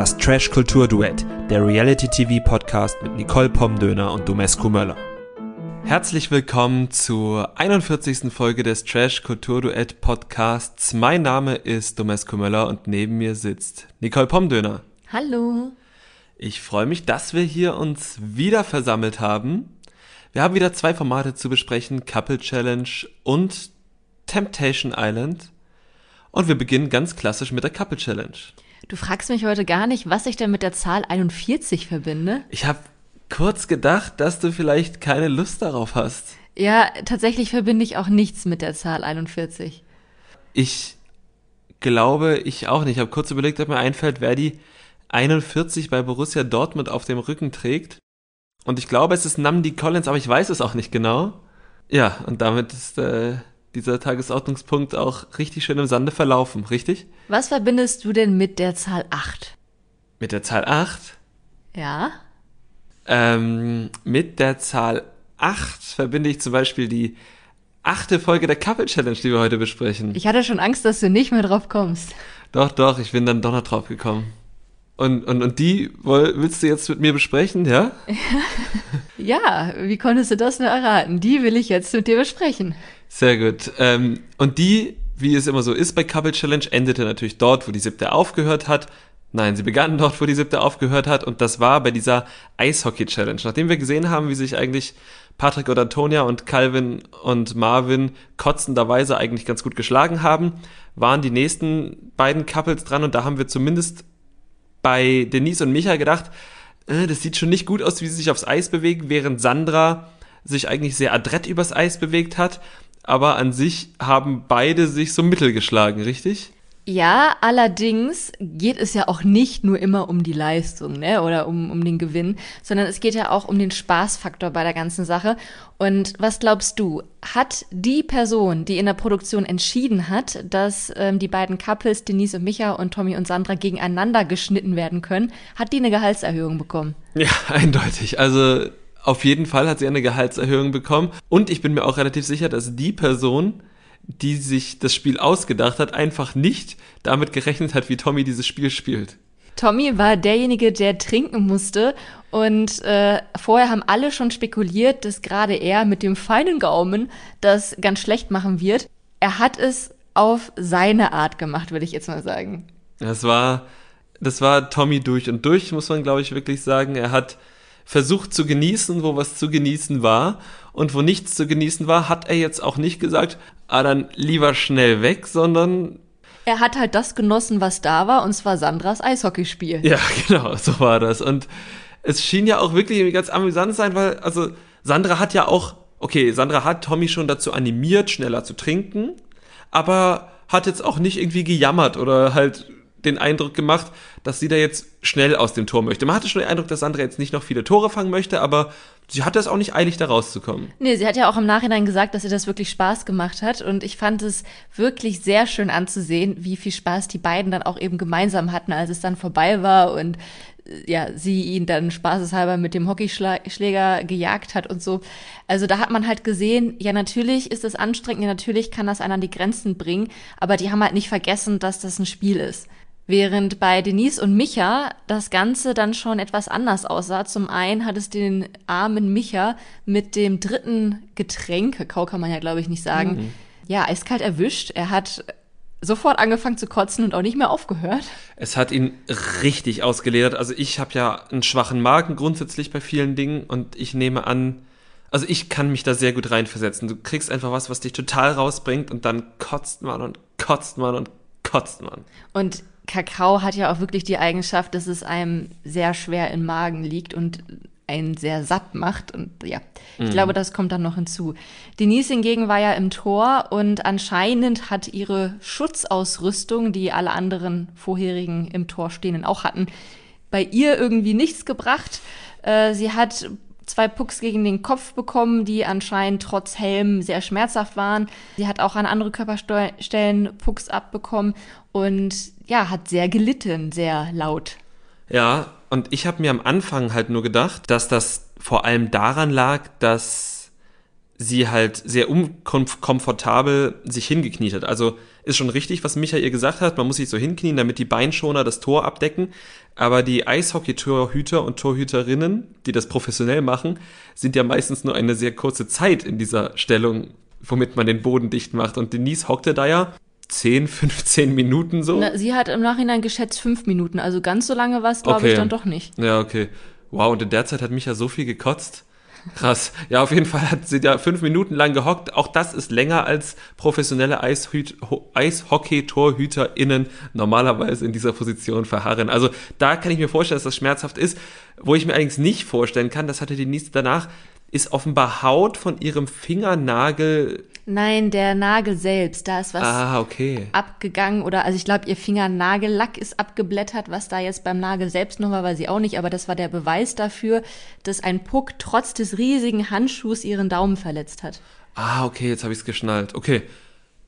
Das Trash Kultur Duett, der Reality TV Podcast mit Nicole Pomdöner und Domescu Möller. Herzlich willkommen zur 41. Folge des Trash Kultur Duett Podcasts. Mein Name ist Domescu Möller und neben mir sitzt Nicole Pomdöner. Hallo. Ich freue mich, dass wir hier uns wieder versammelt haben. Wir haben wieder zwei Formate zu besprechen, Couple Challenge und Temptation Island. Und wir beginnen ganz klassisch mit der Couple Challenge. Du fragst mich heute gar nicht, was ich denn mit der Zahl 41 verbinde. Ich habe kurz gedacht, dass du vielleicht keine Lust darauf hast. Ja, tatsächlich verbinde ich auch nichts mit der Zahl 41. Ich glaube, ich auch nicht. Ich habe kurz überlegt, ob mir einfällt, wer die 41 bei Borussia Dortmund auf dem Rücken trägt. Und ich glaube, es ist Namdi Collins, aber ich weiß es auch nicht genau. Ja, und damit ist äh, dieser Tagesordnungspunkt auch richtig schön im Sande verlaufen, richtig? Was verbindest du denn mit der Zahl 8? Mit der Zahl 8? Ja. Ähm, mit der Zahl 8 verbinde ich zum Beispiel die achte Folge der Couple Challenge, die wir heute besprechen. Ich hatte schon Angst, dass du nicht mehr drauf kommst. Doch, doch, ich bin dann doch noch drauf gekommen. Und, und, und die willst du jetzt mit mir besprechen, ja? ja, wie konntest du das nur erraten? Die will ich jetzt mit dir besprechen. Sehr gut. Ähm, und die, wie es immer so ist bei Couple Challenge, endete natürlich dort, wo die siebte aufgehört hat. Nein, sie begann dort, wo die siebte aufgehört hat. Und das war bei dieser Eishockey Challenge. Nachdem wir gesehen haben, wie sich eigentlich Patrick und Antonia und Calvin und Marvin kotzenderweise eigentlich ganz gut geschlagen haben, waren die nächsten beiden Couples dran. Und da haben wir zumindest bei Denise und Micha gedacht, äh, das sieht schon nicht gut aus, wie sie sich aufs Eis bewegen, während Sandra sich eigentlich sehr adrett übers Eis bewegt hat aber an sich haben beide sich so mittel geschlagen, richtig? Ja, allerdings geht es ja auch nicht nur immer um die Leistung ne, oder um, um den Gewinn, sondern es geht ja auch um den Spaßfaktor bei der ganzen Sache. Und was glaubst du, hat die Person, die in der Produktion entschieden hat, dass ähm, die beiden Couples, Denise und Micha und Tommy und Sandra gegeneinander geschnitten werden können, hat die eine Gehaltserhöhung bekommen? Ja, eindeutig. Also auf jeden Fall hat sie eine Gehaltserhöhung bekommen. Und ich bin mir auch relativ sicher, dass die Person, die sich das Spiel ausgedacht hat, einfach nicht damit gerechnet hat, wie Tommy dieses Spiel spielt. Tommy war derjenige, der trinken musste. Und äh, vorher haben alle schon spekuliert, dass gerade er mit dem feinen Gaumen das ganz schlecht machen wird. Er hat es auf seine Art gemacht, würde ich jetzt mal sagen. Das war, das war Tommy durch und durch, muss man, glaube ich, wirklich sagen. Er hat versucht zu genießen, wo was zu genießen war. Und wo nichts zu genießen war, hat er jetzt auch nicht gesagt, ah, dann lieber schnell weg, sondern er hat halt das genossen, was da war, und zwar Sandras Eishockeyspiel. Ja, genau, so war das. Und es schien ja auch wirklich ganz amüsant sein, weil, also, Sandra hat ja auch, okay, Sandra hat Tommy schon dazu animiert, schneller zu trinken, aber hat jetzt auch nicht irgendwie gejammert oder halt den Eindruck gemacht, dass sie da jetzt schnell aus dem Tor möchte. Man hatte schon den Eindruck, dass Sandra jetzt nicht noch viele Tore fangen möchte, aber sie hatte es auch nicht eilig, da rauszukommen. Nee, sie hat ja auch im Nachhinein gesagt, dass ihr das wirklich Spaß gemacht hat. Und ich fand es wirklich sehr schön anzusehen, wie viel Spaß die beiden dann auch eben gemeinsam hatten, als es dann vorbei war und äh, ja, sie ihn dann spaßeshalber mit dem Hockeyschläger gejagt hat und so. Also da hat man halt gesehen, ja, natürlich ist es anstrengend, ja, natürlich kann das einen an die Grenzen bringen, aber die haben halt nicht vergessen, dass das ein Spiel ist. Während bei Denise und Micha das Ganze dann schon etwas anders aussah. Zum einen hat es den armen Micha mit dem dritten Getränk, Kakao kann man ja glaube ich nicht sagen, mhm. ja, eiskalt erwischt. Er hat sofort angefangen zu kotzen und auch nicht mehr aufgehört. Es hat ihn richtig ausgeledert. Also ich habe ja einen schwachen Magen grundsätzlich bei vielen Dingen und ich nehme an, also ich kann mich da sehr gut reinversetzen. Du kriegst einfach was, was dich total rausbringt und dann kotzt man und kotzt man und kotzt man. Und Kakao hat ja auch wirklich die Eigenschaft, dass es einem sehr schwer im Magen liegt und einen sehr satt macht. Und ja, ich mhm. glaube, das kommt dann noch hinzu. Denise hingegen war ja im Tor und anscheinend hat ihre Schutzausrüstung, die alle anderen vorherigen im Tor stehenden auch hatten, bei ihr irgendwie nichts gebracht. Äh, sie hat zwei Pucks gegen den Kopf bekommen, die anscheinend trotz Helm sehr schmerzhaft waren. Sie hat auch an andere Körperstellen Pucks abbekommen und ja, hat sehr gelitten, sehr laut. Ja, und ich habe mir am Anfang halt nur gedacht, dass das vor allem daran lag, dass sie halt sehr unkomfortabel sich hingekniet hat. Also ist schon richtig, was Michael gesagt hat. Man muss sich so hinknien, damit die Beinschoner das Tor abdecken. Aber die Eishockey-Torhüter und Torhüterinnen, die das professionell machen, sind ja meistens nur eine sehr kurze Zeit in dieser Stellung, womit man den Boden dicht macht. Und Denise hockte da ja 10, 15 Minuten so. Na, sie hat im Nachhinein geschätzt fünf Minuten, also ganz so lange war es, glaube Okay. ich, dann doch nicht. Ja, okay. Wow, und in der Zeit hat Micha so viel gekotzt. Krass. Ja, auf jeden Fall hat sie da fünf Minuten lang gehockt. Auch das ist länger als professionelle Eishockey-TorhüterInnen normalerweise in dieser Position verharren. Also da kann ich mir vorstellen, dass das schmerzhaft ist. Wo ich mir allerdings nicht vorstellen kann, das hatte die nächste danach, ist offenbar Haut von ihrem Fingernagel. Nein, der Nagel selbst, da ist was Ah, okay. abgegangen oder also ich glaube, ihr Fingernagellack ist abgeblättert, was da jetzt beim Nagel selbst noch war, weiß ich auch nicht, aber das war der Beweis dafür, dass ein Puck trotz des riesigen Handschuhs ihren Daumen verletzt hat. Ah, okay, jetzt habe ich es geschnallt. Okay.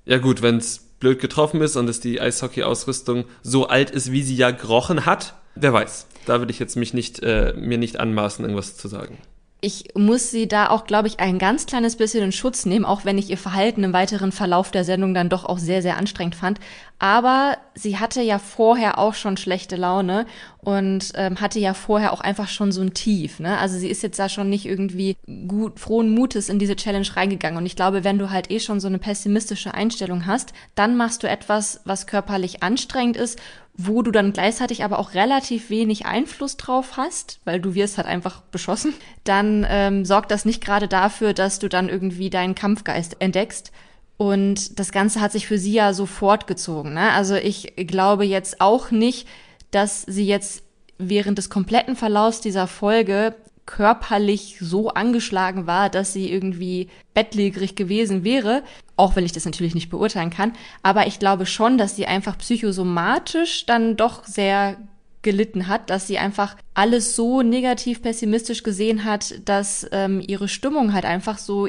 Ja gut, wenn es blöd getroffen ist und es die Eishockey-Ausrüstung so alt ist, wie sie ja gerochen hat, wer weiß. Da will ich jetzt mich nicht, äh, mir nicht anmaßen, irgendwas zu sagen. Ich muss sie da auch, glaube ich, ein ganz kleines bisschen in Schutz nehmen, auch wenn ich ihr Verhalten im weiteren Verlauf der Sendung dann doch auch sehr, sehr anstrengend fand. Aber sie hatte ja vorher auch schon schlechte Laune und ähm, hatte ja vorher auch einfach schon so ein Tief. Ne? Also sie ist jetzt da schon nicht irgendwie gut, frohen Mutes in diese Challenge reingegangen. Und ich glaube, wenn du halt eh schon so eine pessimistische Einstellung hast, dann machst du etwas, was körperlich anstrengend ist wo du dann gleichzeitig aber auch relativ wenig Einfluss drauf hast, weil du wirst halt einfach beschossen, dann ähm, sorgt das nicht gerade dafür, dass du dann irgendwie deinen Kampfgeist entdeckst. Und das Ganze hat sich für sie ja so fortgezogen. Ne? Also ich glaube jetzt auch nicht, dass sie jetzt während des kompletten Verlaufs dieser Folge körperlich so angeschlagen war, dass sie irgendwie bettlägerig gewesen wäre, auch wenn ich das natürlich nicht beurteilen kann. Aber ich glaube schon, dass sie einfach psychosomatisch dann doch sehr gelitten hat, dass sie einfach alles so negativ pessimistisch gesehen hat, dass ähm, ihre Stimmung halt einfach so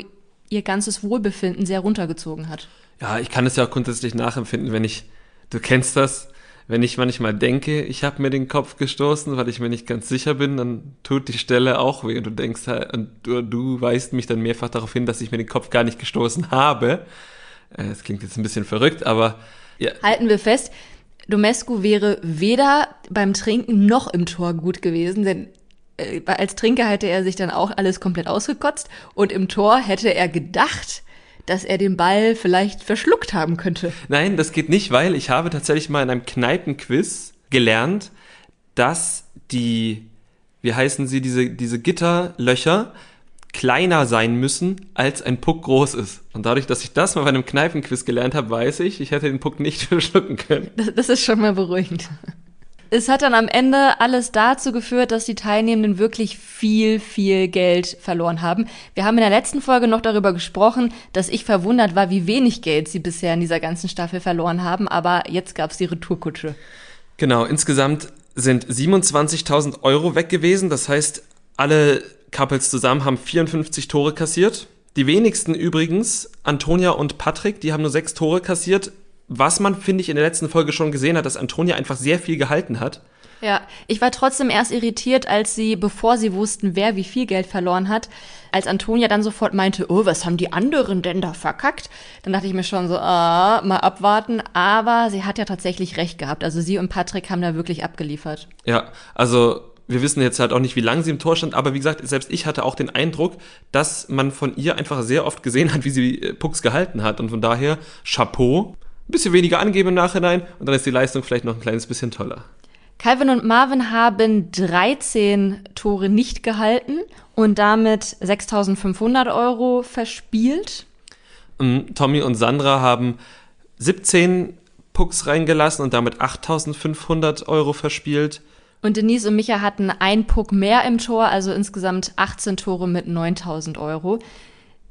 ihr ganzes Wohlbefinden sehr runtergezogen hat. Ja, ich kann es ja auch grundsätzlich nachempfinden, wenn ich, du kennst das, wenn ich manchmal denke, ich habe mir den Kopf gestoßen, weil ich mir nicht ganz sicher bin, dann tut die Stelle auch weh und du denkst halt, und du, du weist mich dann mehrfach darauf hin, dass ich mir den Kopf gar nicht gestoßen habe. Äh, Das klingt jetzt ein bisschen verrückt, aber ja, Halten wir fest, Domescu wäre weder beim Trinken noch im Tor gut gewesen, denn äh, als Trinker hätte er sich dann auch alles komplett ausgekotzt und im Tor hätte er gedacht, dass er den Ball vielleicht verschluckt haben könnte. Nein, das geht nicht, weil ich habe tatsächlich mal in einem Kneipenquiz gelernt, dass die, wie heißen sie, diese, diese Gitterlöcher kleiner sein müssen, als ein Puck groß ist. Und dadurch, dass ich das mal bei einem Kneipenquiz gelernt habe, weiß ich, ich hätte den Puck nicht verschlucken können. Das, das ist schon mal beruhigend. Es hat dann am Ende alles dazu geführt, dass die Teilnehmenden wirklich viel, viel Geld verloren haben. Wir haben in der letzten Folge noch darüber gesprochen, dass ich verwundert war, wie wenig Geld sie bisher in dieser ganzen Staffel verloren haben, aber jetzt gab's die Retourkutsche. Genau, insgesamt sind 27.000 Euro weg gewesen. Das heißt, alle Couples zusammen haben 54 Tore kassiert. Die wenigsten übrigens, Antonia und Patrick, die haben nur sechs Tore kassiert. Was man, finde ich, in der letzten Folge schon gesehen hat, dass Antonia einfach sehr viel gehalten hat. Ja, ich war trotzdem erst irritiert, als sie, bevor sie wussten, wer wie viel Geld verloren hat, als Antonia dann sofort meinte, oh, was haben die anderen denn da verkackt? Dann dachte ich mir schon so, ah, mal abwarten. Aber sie hat ja tatsächlich recht gehabt. Also sie und Patrick haben da wirklich abgeliefert. Ja, also wir wissen jetzt halt auch nicht, wie lange sie im Tor stand, aber wie gesagt, selbst ich hatte auch den Eindruck, dass man von ihr einfach sehr oft gesehen hat, wie sie äh, Pucks gehalten hat. Und von daher, Chapeau. Bisschen weniger angeben im Nachhinein und dann ist die Leistung vielleicht noch ein kleines bisschen toller. Calvin und Marvin haben 13 Tore nicht gehalten und damit 6.500 Euro verspielt. Ähm, Tommy und Sandra haben 17 Pucks reingelassen und damit 8500 Euro verspielt. Und Denise und Micha hatten ein Puck mehr im Tor, also insgesamt 18 Tore mit 9000 Euro.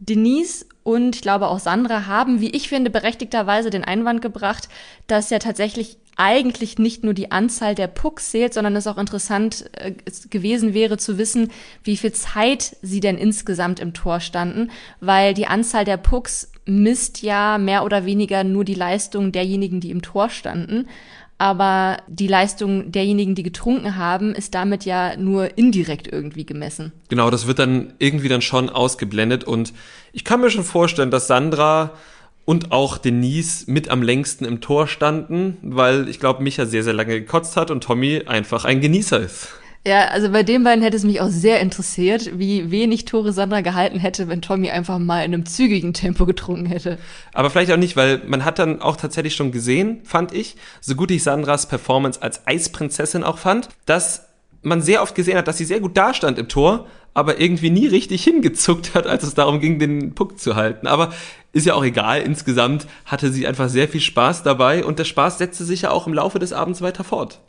Denise und ich glaube auch Sandra haben, wie ich finde, berechtigterweise den Einwand gebracht, dass ja tatsächlich eigentlich nicht nur die Anzahl der Pucks zählt, sondern es auch interessant äh, es gewesen wäre zu wissen, wie viel Zeit sie denn insgesamt im Tor standen, weil die Anzahl der Pucks misst ja mehr oder weniger nur die Leistung derjenigen, die im Tor standen. Aber die Leistung derjenigen, die getrunken haben, ist damit ja nur indirekt irgendwie gemessen. Genau, das wird dann irgendwie dann schon ausgeblendet und ich kann mir schon vorstellen, dass Sandra und auch Denise mit am längsten im Tor standen, weil ich glaube, Micha sehr, sehr lange gekotzt hat und Tommy einfach ein Genießer ist. Ja, also bei den beiden hätte es mich auch sehr interessiert, wie wenig Tore Sandra gehalten hätte, wenn Tommy einfach mal in einem zügigen Tempo getrunken hätte. Aber vielleicht auch nicht, weil man hat dann auch tatsächlich schon gesehen, fand ich, so gut ich Sandras Performance als Eisprinzessin auch fand, dass man sehr oft gesehen hat, dass sie sehr gut dastand im Tor, aber irgendwie nie richtig hingezuckt hat, als es darum ging, den Puck zu halten. Aber ist ja auch egal. Insgesamt hatte sie einfach sehr viel Spaß dabei und der Spaß setzte sich ja auch im Laufe des Abends weiter fort.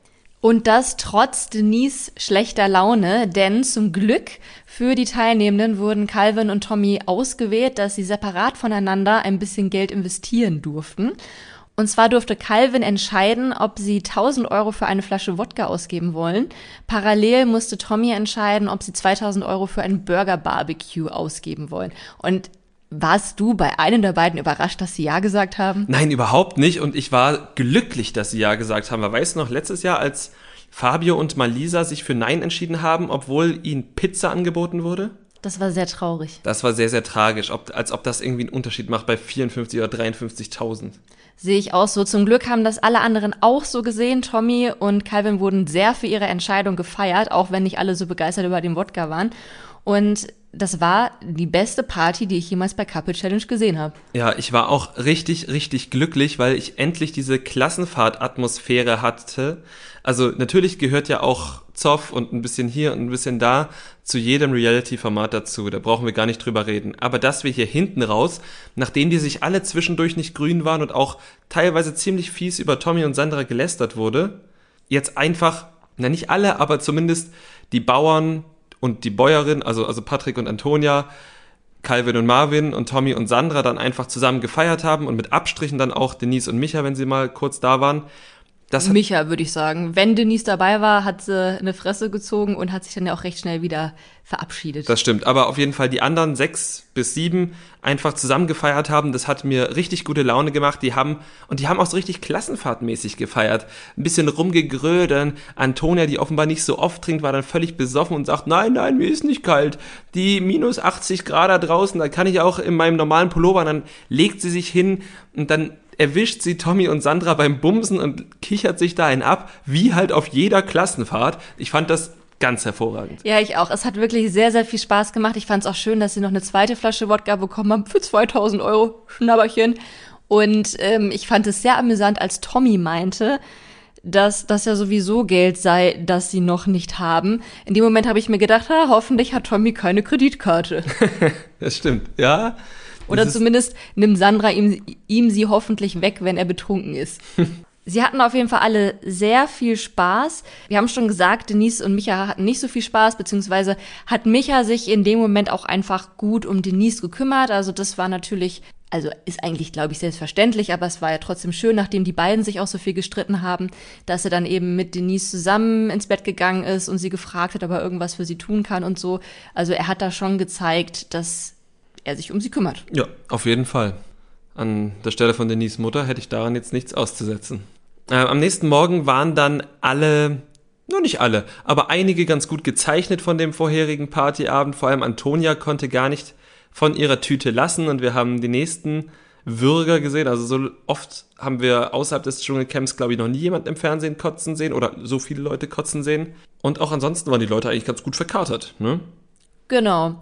Und das trotz Denise schlechter Laune, denn zum Glück für die Teilnehmenden wurden Calvin und Tommy ausgewählt, dass sie separat voneinander ein bisschen Geld investieren durften. Und zwar durfte Calvin entscheiden, ob sie 1000 Euro für eine Flasche Wodka ausgeben wollen. Parallel musste Tommy entscheiden, ob sie 2000 Euro für ein Burger Barbecue ausgeben wollen. Und warst du bei einem der beiden überrascht, dass sie Ja gesagt haben? Nein, überhaupt nicht. Und ich war glücklich, dass sie Ja gesagt haben. Weil weißt du noch, letztes Jahr, als Fabio und Malisa sich für Nein entschieden haben, obwohl ihnen Pizza angeboten wurde? Das war sehr traurig. Das war sehr, sehr tragisch, ob, als ob das irgendwie einen Unterschied macht bei 54 oder 53.000. Sehe ich auch so. Zum Glück haben das alle anderen auch so gesehen. Tommy und Calvin wurden sehr für ihre Entscheidung gefeiert, auch wenn nicht alle so begeistert über den Wodka waren. Und das war die beste Party, die ich jemals bei Couple Challenge gesehen habe. Ja, ich war auch richtig, richtig glücklich, weil ich endlich diese Klassenfahrt-Atmosphäre hatte. Also natürlich gehört ja auch Zoff und ein bisschen hier und ein bisschen da zu jedem Reality-Format dazu. Da brauchen wir gar nicht drüber reden. Aber dass wir hier hinten raus, nachdem die sich alle zwischendurch nicht grün waren und auch teilweise ziemlich fies über Tommy und Sandra gelästert wurde, jetzt einfach, na nicht alle, aber zumindest die Bauern, und die Bäuerin, also, also Patrick und Antonia, Calvin und Marvin und Tommy und Sandra dann einfach zusammen gefeiert haben und mit Abstrichen dann auch Denise und Micha, wenn sie mal kurz da waren. Das Micha, würde ich sagen. Wenn Denise dabei war, hat sie eine Fresse gezogen und hat sich dann ja auch recht schnell wieder verabschiedet. Das stimmt. Aber auf jeden Fall die anderen sechs bis sieben einfach zusammen gefeiert haben. Das hat mir richtig gute Laune gemacht. Die haben, und die haben auch so richtig klassenfahrtmäßig gefeiert. Ein bisschen rumgegrödern. Antonia, die offenbar nicht so oft trinkt, war dann völlig besoffen und sagt, nein, nein, mir ist nicht kalt. Die minus 80 Grad da draußen, da kann ich auch in meinem normalen Pullover. Und dann legt sie sich hin und dann erwischt sie Tommy und Sandra beim Bumsen und kichert sich da einen ab, wie halt auf jeder Klassenfahrt. Ich fand das ganz hervorragend. Ja, ich auch. Es hat wirklich sehr, sehr viel Spaß gemacht. Ich fand es auch schön, dass sie noch eine zweite Flasche Wodka bekommen haben für 2000 Euro Schnabberchen. Und ähm, ich fand es sehr amüsant, als Tommy meinte, dass das ja sowieso Geld sei, das sie noch nicht haben. In dem Moment habe ich mir gedacht, ha, hoffentlich hat Tommy keine Kreditkarte. das stimmt, ja. Oder zumindest nimmt Sandra ihm, ihm sie hoffentlich weg, wenn er betrunken ist. Sie hatten auf jeden Fall alle sehr viel Spaß. Wir haben schon gesagt, Denise und Micha hatten nicht so viel Spaß, beziehungsweise hat Micha sich in dem Moment auch einfach gut um Denise gekümmert. Also das war natürlich, also ist eigentlich, glaube ich, selbstverständlich, aber es war ja trotzdem schön, nachdem die beiden sich auch so viel gestritten haben, dass er dann eben mit Denise zusammen ins Bett gegangen ist und sie gefragt hat, ob er irgendwas für sie tun kann und so. Also er hat da schon gezeigt, dass er sich um sie kümmert. Ja, auf jeden Fall. An der Stelle von Denise Mutter hätte ich daran jetzt nichts auszusetzen. Äh, am nächsten Morgen waren dann alle, nur nicht alle, aber einige ganz gut gezeichnet von dem vorherigen Partyabend. Vor allem Antonia konnte gar nicht von ihrer Tüte lassen und wir haben die nächsten Würger gesehen. Also so oft haben wir außerhalb des Dschungelcamps, glaube ich, noch nie jemanden im Fernsehen kotzen sehen oder so viele Leute kotzen sehen. Und auch ansonsten waren die Leute eigentlich ganz gut verkatert, ne? Genau.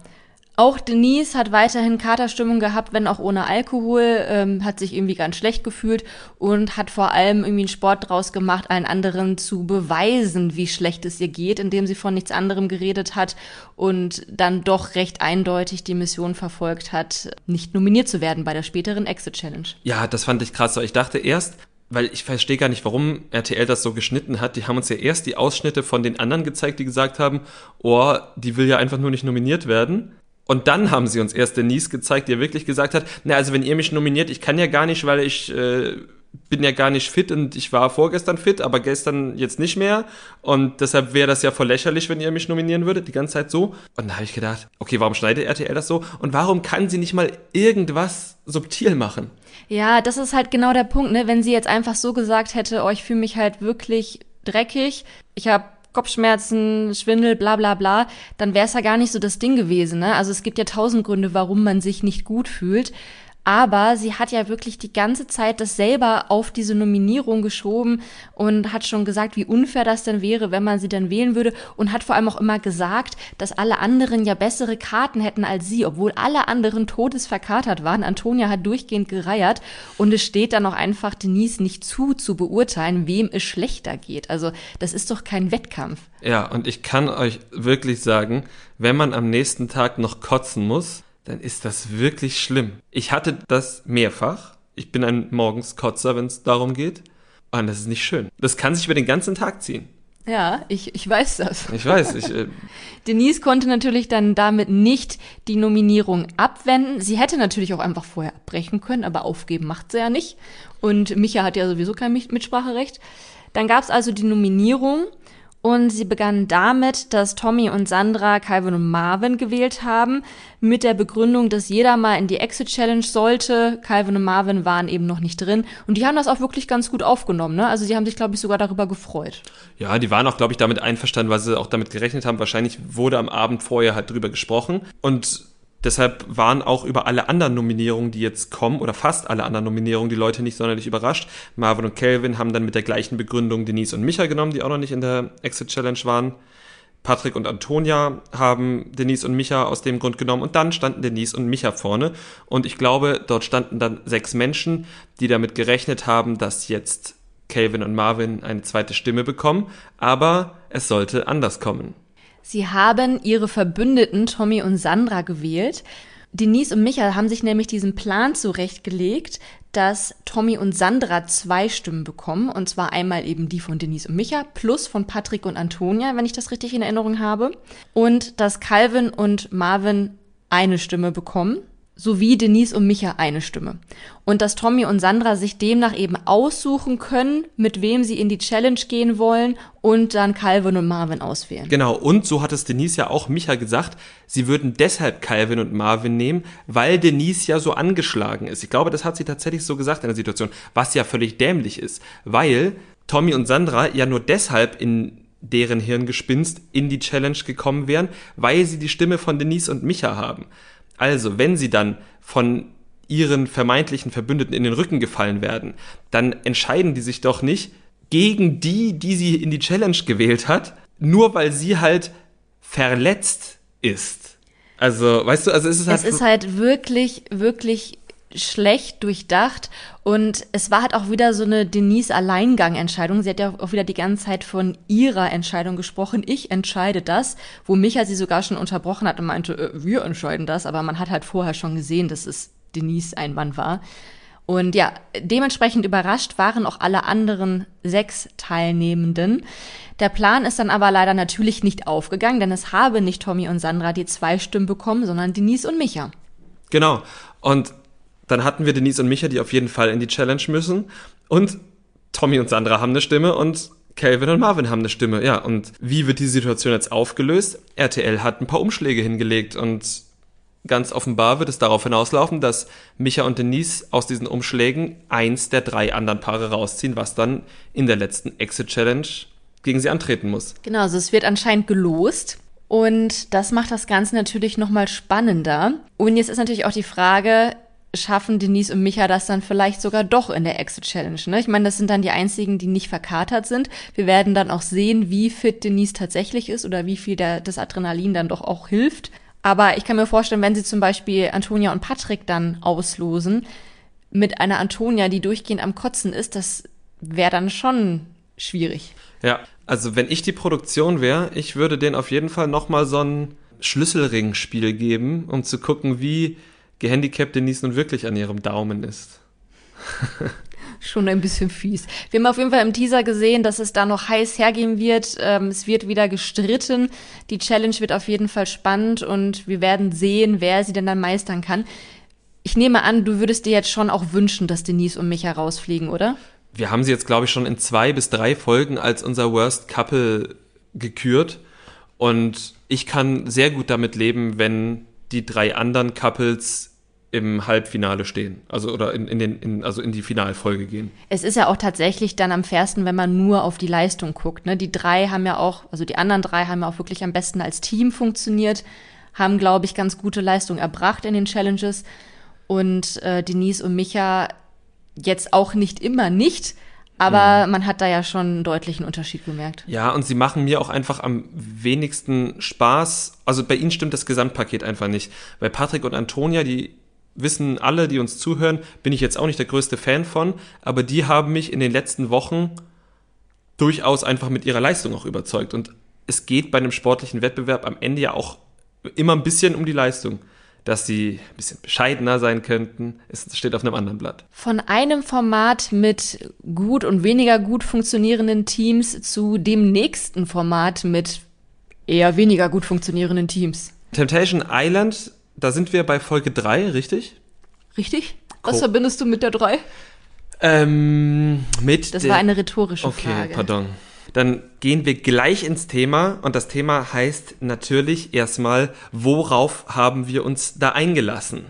Auch Denise hat weiterhin Katerstimmung gehabt, wenn auch ohne Alkohol, ähm, hat sich irgendwie ganz schlecht gefühlt und hat vor allem irgendwie einen Sport draus gemacht, allen anderen zu beweisen, wie schlecht es ihr geht, indem sie von nichts anderem geredet hat und dann doch recht eindeutig die Mission verfolgt hat, nicht nominiert zu werden bei der späteren Exit Challenge. Ja, das fand ich krass. Ich dachte erst, weil ich verstehe gar nicht, warum RTL das so geschnitten hat. Die haben uns ja erst die Ausschnitte von den anderen gezeigt, die gesagt haben, oh, die will ja einfach nur nicht nominiert werden. Und dann haben sie uns erst Denise gezeigt, die wirklich gesagt hat, na, also wenn ihr mich nominiert, ich kann ja gar nicht, weil ich äh, bin ja gar nicht fit und ich war vorgestern fit, aber gestern jetzt nicht mehr. Und deshalb wäre das ja voll lächerlich, wenn ihr mich nominieren würdet, die ganze Zeit so. Und da habe ich gedacht, okay, warum schneidet RTL das so? Und warum kann sie nicht mal irgendwas subtil machen? Ja, das ist halt genau der Punkt, ne? Wenn sie jetzt einfach so gesagt hätte, oh, ich fühle mich halt wirklich dreckig, ich habe Kopfschmerzen, Schwindel, bla bla bla, dann wäre es ja gar nicht so das Ding gewesen. Ne? Also es gibt ja tausend Gründe, warum man sich nicht gut fühlt. Aber sie hat ja wirklich die ganze Zeit das selber auf diese Nominierung geschoben und hat schon gesagt, wie unfair das denn wäre, wenn man sie dann wählen würde. Und hat vor allem auch immer gesagt, dass alle anderen ja bessere Karten hätten als sie, obwohl alle anderen todesverkatert waren. Antonia hat durchgehend gereiert und es steht dann auch einfach Denise nicht zu, zu beurteilen, wem es schlechter geht. Also das ist doch kein Wettkampf. Ja, und ich kann euch wirklich sagen, wenn man am nächsten Tag noch kotzen muss, dann ist das wirklich schlimm. Ich hatte das mehrfach. Ich bin ein Morgenskotzer, wenn es darum geht. Und das ist nicht schön. Das kann sich über den ganzen Tag ziehen. Ja, ich, ich weiß das. Ich weiß. Ich, äh Denise konnte natürlich dann damit nicht die Nominierung abwenden. Sie hätte natürlich auch einfach vorher abbrechen können, aber aufgeben macht sie ja nicht. Und Micha hat ja sowieso kein Mitspracherecht. Dann gab es also die Nominierung und sie begann damit, dass Tommy und Sandra Calvin und Marvin gewählt haben, mit der Begründung, dass jeder mal in die Exit Challenge sollte. Calvin und Marvin waren eben noch nicht drin. Und die haben das auch wirklich ganz gut aufgenommen. Ne? Also sie haben sich, glaube ich, sogar darüber gefreut. Ja, die waren auch, glaube ich, damit einverstanden, weil sie auch damit gerechnet haben. Wahrscheinlich wurde am Abend vorher halt drüber gesprochen. Und Deshalb waren auch über alle anderen Nominierungen, die jetzt kommen, oder fast alle anderen Nominierungen, die Leute nicht sonderlich überrascht. Marvin und Calvin haben dann mit der gleichen Begründung Denise und Micha genommen, die auch noch nicht in der Exit Challenge waren. Patrick und Antonia haben Denise und Micha aus dem Grund genommen und dann standen Denise und Micha vorne. Und ich glaube, dort standen dann sechs Menschen, die damit gerechnet haben, dass jetzt Calvin und Marvin eine zweite Stimme bekommen. Aber es sollte anders kommen. Sie haben ihre Verbündeten Tommy und Sandra gewählt. Denise und Michael haben sich nämlich diesen Plan zurechtgelegt, dass Tommy und Sandra zwei Stimmen bekommen. Und zwar einmal eben die von Denise und Micha plus von Patrick und Antonia, wenn ich das richtig in Erinnerung habe. Und dass Calvin und Marvin eine Stimme bekommen sowie Denise und Micha eine Stimme. Und dass Tommy und Sandra sich demnach eben aussuchen können, mit wem sie in die Challenge gehen wollen und dann Calvin und Marvin auswählen. Genau, und so hat es Denise ja auch Micha gesagt, sie würden deshalb Calvin und Marvin nehmen, weil Denise ja so angeschlagen ist. Ich glaube, das hat sie tatsächlich so gesagt in der Situation, was ja völlig dämlich ist, weil Tommy und Sandra ja nur deshalb in deren Hirngespinst in die Challenge gekommen wären, weil sie die Stimme von Denise und Micha haben. Also, wenn sie dann von ihren vermeintlichen Verbündeten in den Rücken gefallen werden, dann entscheiden die sich doch nicht gegen die, die sie in die Challenge gewählt hat, nur weil sie halt verletzt ist. Also, weißt du, also es ist halt. Es ist halt wirklich, wirklich schlecht durchdacht und es war halt auch wieder so eine Denise Alleingang-Entscheidung. Sie hat ja auch wieder die ganze Zeit von ihrer Entscheidung gesprochen. Ich entscheide das, wo Micha sie sogar schon unterbrochen hat und meinte, äh, wir entscheiden das, aber man hat halt vorher schon gesehen, dass es Denise ein Mann war. Und ja, dementsprechend überrascht waren auch alle anderen sechs Teilnehmenden. Der Plan ist dann aber leider natürlich nicht aufgegangen, denn es habe nicht Tommy und Sandra die zwei Stimmen bekommen, sondern Denise und Micha. Genau. Und dann hatten wir Denise und Micha, die auf jeden Fall in die Challenge müssen. Und Tommy und Sandra haben eine Stimme und Calvin und Marvin haben eine Stimme. Ja, und wie wird die Situation jetzt aufgelöst? RTL hat ein paar Umschläge hingelegt und ganz offenbar wird es darauf hinauslaufen, dass Micha und Denise aus diesen Umschlägen eins der drei anderen Paare rausziehen, was dann in der letzten Exit Challenge gegen sie antreten muss. Genau, also es wird anscheinend gelost. Und das macht das Ganze natürlich nochmal spannender. Und jetzt ist natürlich auch die Frage, schaffen Denise und Micha das dann vielleicht sogar doch in der Exit Challenge. Ne? Ich meine, das sind dann die einzigen, die nicht verkatert sind. Wir werden dann auch sehen, wie fit Denise tatsächlich ist oder wie viel der, das Adrenalin dann doch auch hilft. Aber ich kann mir vorstellen, wenn sie zum Beispiel Antonia und Patrick dann auslosen, mit einer Antonia, die durchgehend am Kotzen ist, das wäre dann schon schwierig. Ja, also wenn ich die Produktion wäre, ich würde denen auf jeden Fall nochmal so ein Schlüsselring-Spiel geben, um zu gucken, wie gehandicapt Denise nun wirklich an ihrem Daumen ist. Schon ein bisschen fies. Wir haben auf jeden Fall im Teaser gesehen, dass es da noch heiß hergehen wird. Ähm, es wird wieder gestritten. Die Challenge wird auf jeden Fall spannend und wir werden sehen, wer sie denn dann meistern kann. Ich nehme an, du würdest dir jetzt schon auch wünschen, dass Denise und mich herausfliegen, oder? Wir haben sie jetzt, glaube ich, schon in zwei bis drei Folgen als unser Worst Couple gekürt. Und ich kann sehr gut damit leben, wenn die drei anderen Couples im Halbfinale stehen, also oder in, in den, in, also in die Finalfolge gehen. Es ist ja auch tatsächlich dann am fairsten, wenn man nur auf die Leistung guckt. Ne? Die drei haben ja auch, also die anderen drei haben ja auch wirklich am besten als Team funktioniert, haben, glaube ich, ganz gute Leistung erbracht in den Challenges. und äh, Denise und Micha jetzt auch nicht immer nicht. Aber mhm. man hat da ja schon einen deutlichen Unterschied gemerkt. Ja, und sie machen mir auch einfach am wenigsten Spaß. Also bei ihnen stimmt das Gesamtpaket einfach nicht. Bei Patrick und Antonia, die wissen alle, die uns zuhören, bin ich jetzt auch nicht der größte Fan von, aber die haben mich in den letzten Wochen durchaus einfach mit ihrer Leistung auch überzeugt. Und es geht bei einem sportlichen Wettbewerb am Ende ja auch immer ein bisschen um die Leistung. Dass sie ein bisschen bescheidener sein könnten, es steht auf einem anderen Blatt. Von einem Format mit gut und weniger gut funktionierenden Teams zu dem nächsten Format mit eher weniger gut funktionierenden Teams. Temptation Island, da sind wir bei Folge 3, richtig? Richtig? Was Co verbindest du mit der 3? Ähm, mit das war eine rhetorische okay, Frage. Okay, pardon. Dann gehen wir gleich ins Thema und das Thema heißt natürlich erstmal, worauf haben wir uns da eingelassen?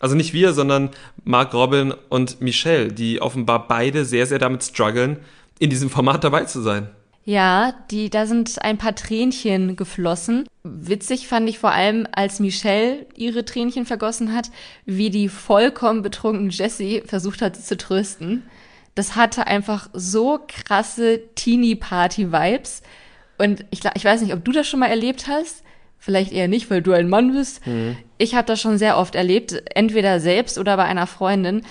Also nicht wir, sondern Mark Robin und Michelle, die offenbar beide sehr, sehr damit strugglen, in diesem Format dabei zu sein. Ja, die, da sind ein paar Tränchen geflossen. Witzig fand ich vor allem, als Michelle ihre Tränchen vergossen hat, wie die vollkommen betrunkene Jessie versucht hat, sie zu trösten das hatte einfach so krasse Teenie-Party-Vibes. Und ich, ich weiß nicht, ob du das schon mal erlebt hast. Vielleicht eher nicht, weil du ein Mann bist. Mhm. Ich habe das schon sehr oft erlebt, entweder selbst oder bei einer Freundin,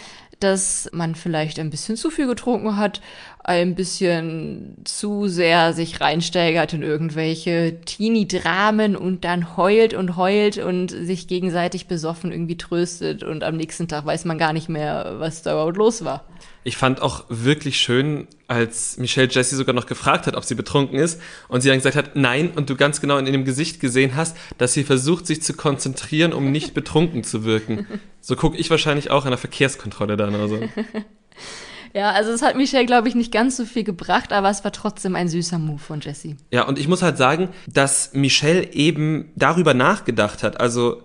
dass man vielleicht ein bisschen zu viel getrunken hat, ein bisschen zu sehr sich reinsteigert in irgendwelche Teenie-Dramen und dann heult und heult und sich gegenseitig besoffen irgendwie tröstet und am nächsten Tag weiß man gar nicht mehr, was da überhaupt los war. Ich fand auch wirklich schön, als Michelle Jessie sogar noch gefragt hat, ob sie betrunken ist und sie dann gesagt hat, nein, und du ganz genau in dem Gesicht gesehen hast, dass sie versucht, sich zu konzentrieren, um nicht betrunken zu wirken. So gucke ich wahrscheinlich auch an der Verkehrskontrolle dann oder so. Ja, also es hat Michelle, glaube ich, nicht ganz so viel gebracht, aber es war trotzdem ein süßer Move von Jessie. Ja, und ich muss halt sagen, dass Michelle eben darüber nachgedacht hat. Also